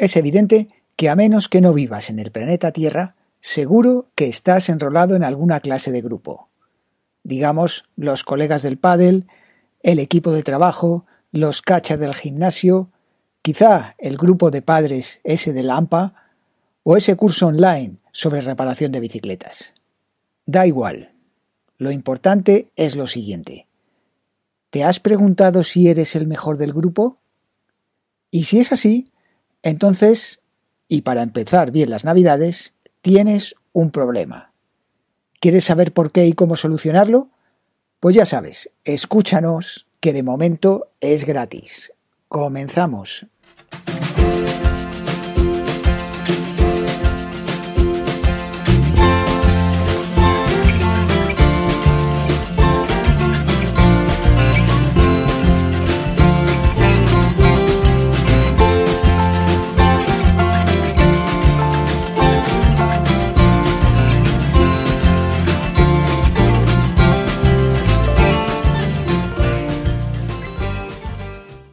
Es evidente que a menos que no vivas en el planeta Tierra, seguro que estás enrolado en alguna clase de grupo. Digamos, los colegas del pádel, el equipo de trabajo, los cachas del gimnasio, quizá el grupo de padres ese de la AMPA o ese curso online sobre reparación de bicicletas. Da igual. Lo importante es lo siguiente. ¿Te has preguntado si eres el mejor del grupo? Y si es así, entonces, y para empezar bien las navidades, tienes un problema. ¿Quieres saber por qué y cómo solucionarlo? Pues ya sabes, escúchanos, que de momento es gratis. Comenzamos.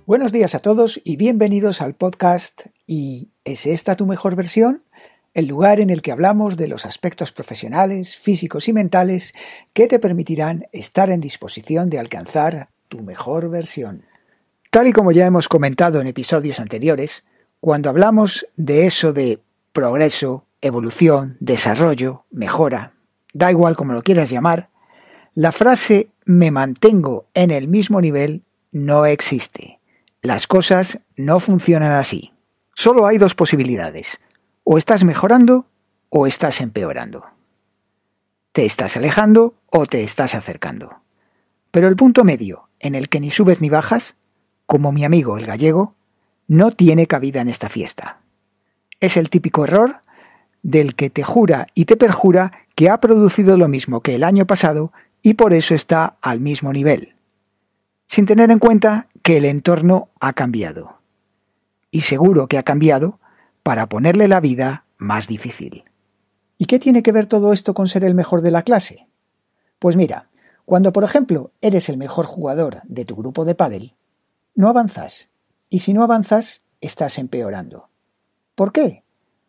Buenos días a todos y bienvenidos al podcast ¿Y es esta tu mejor versión? El lugar en el que hablamos de los aspectos profesionales, físicos y mentales que te permitirán estar en disposición de alcanzar tu mejor versión. Tal y como ya hemos comentado en episodios anteriores, cuando hablamos de eso de progreso, evolución, desarrollo, mejora, da igual como lo quieras llamar, la frase me mantengo en el mismo nivel no existe. Las cosas no funcionan así. Solo hay dos posibilidades. O estás mejorando o estás empeorando. Te estás alejando o te estás acercando. Pero el punto medio, en el que ni subes ni bajas, como mi amigo el gallego, no tiene cabida en esta fiesta. Es el típico error del que te jura y te perjura que ha producido lo mismo que el año pasado y por eso está al mismo nivel sin tener en cuenta que el entorno ha cambiado. Y seguro que ha cambiado para ponerle la vida más difícil. ¿Y qué tiene que ver todo esto con ser el mejor de la clase? Pues mira, cuando por ejemplo eres el mejor jugador de tu grupo de pádel, no avanzas. Y si no avanzas, estás empeorando. ¿Por qué?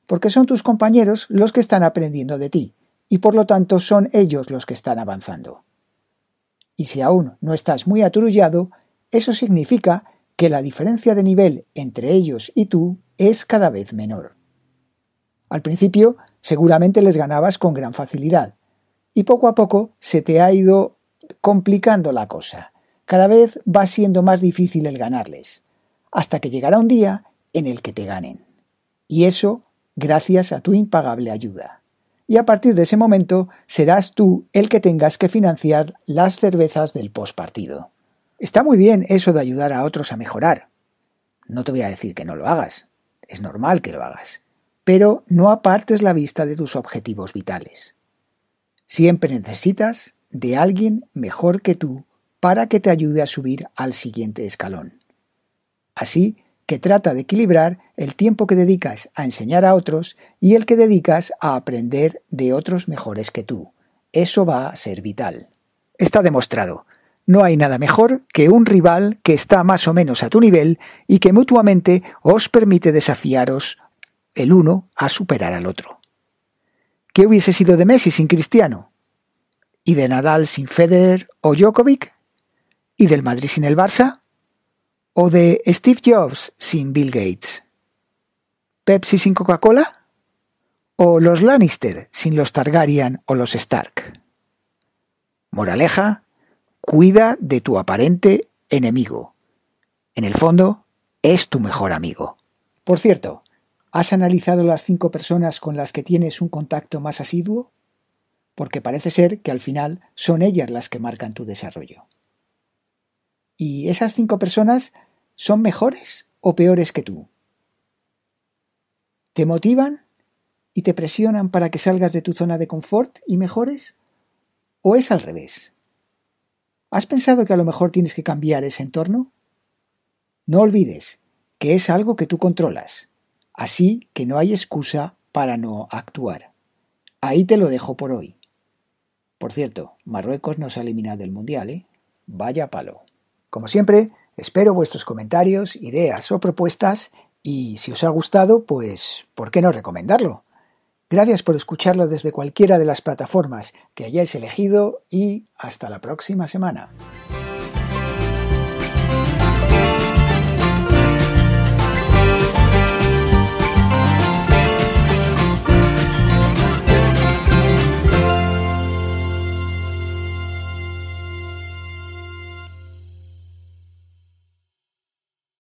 Porque son tus compañeros los que están aprendiendo de ti, y por lo tanto son ellos los que están avanzando y si aún no estás muy aturullado, eso significa que la diferencia de nivel entre ellos y tú es cada vez menor. Al principio seguramente les ganabas con gran facilidad, y poco a poco se te ha ido complicando la cosa. Cada vez va siendo más difícil el ganarles, hasta que llegará un día en el que te ganen. Y eso gracias a tu impagable ayuda y a partir de ese momento serás tú el que tengas que financiar las cervezas del postpartido. Está muy bien eso de ayudar a otros a mejorar. No te voy a decir que no lo hagas. Es normal que lo hagas. Pero no apartes la vista de tus objetivos vitales. Siempre necesitas de alguien mejor que tú para que te ayude a subir al siguiente escalón. Así que trata de equilibrar el tiempo que dedicas a enseñar a otros y el que dedicas a aprender de otros mejores que tú. Eso va a ser vital. Está demostrado. No hay nada mejor que un rival que está más o menos a tu nivel y que mutuamente os permite desafiaros el uno a superar al otro. ¿Qué hubiese sido de Messi sin Cristiano? ¿Y de Nadal sin Federer o Djokovic? ¿Y del Madrid sin el Barça? ¿O de Steve Jobs sin Bill Gates? ¿Pepsi sin Coca-Cola? ¿O los Lannister sin los Targaryen o los Stark? Moraleja, cuida de tu aparente enemigo. En el fondo, es tu mejor amigo. Por cierto, ¿has analizado las cinco personas con las que tienes un contacto más asiduo? Porque parece ser que al final son ellas las que marcan tu desarrollo. Y esas cinco personas ¿Son mejores o peores que tú? ¿Te motivan y te presionan para que salgas de tu zona de confort y mejores? ¿O es al revés? ¿Has pensado que a lo mejor tienes que cambiar ese entorno? No olvides que es algo que tú controlas, así que no hay excusa para no actuar. Ahí te lo dejo por hoy. Por cierto, Marruecos nos ha eliminado del Mundial, ¿eh? Vaya palo. Como siempre, Espero vuestros comentarios, ideas o propuestas Y si os ha gustado, pues, ¿por qué no recomendarlo? Gracias por escucharlo desde cualquiera de las plataformas que hayáis elegido y hasta la próxima semana.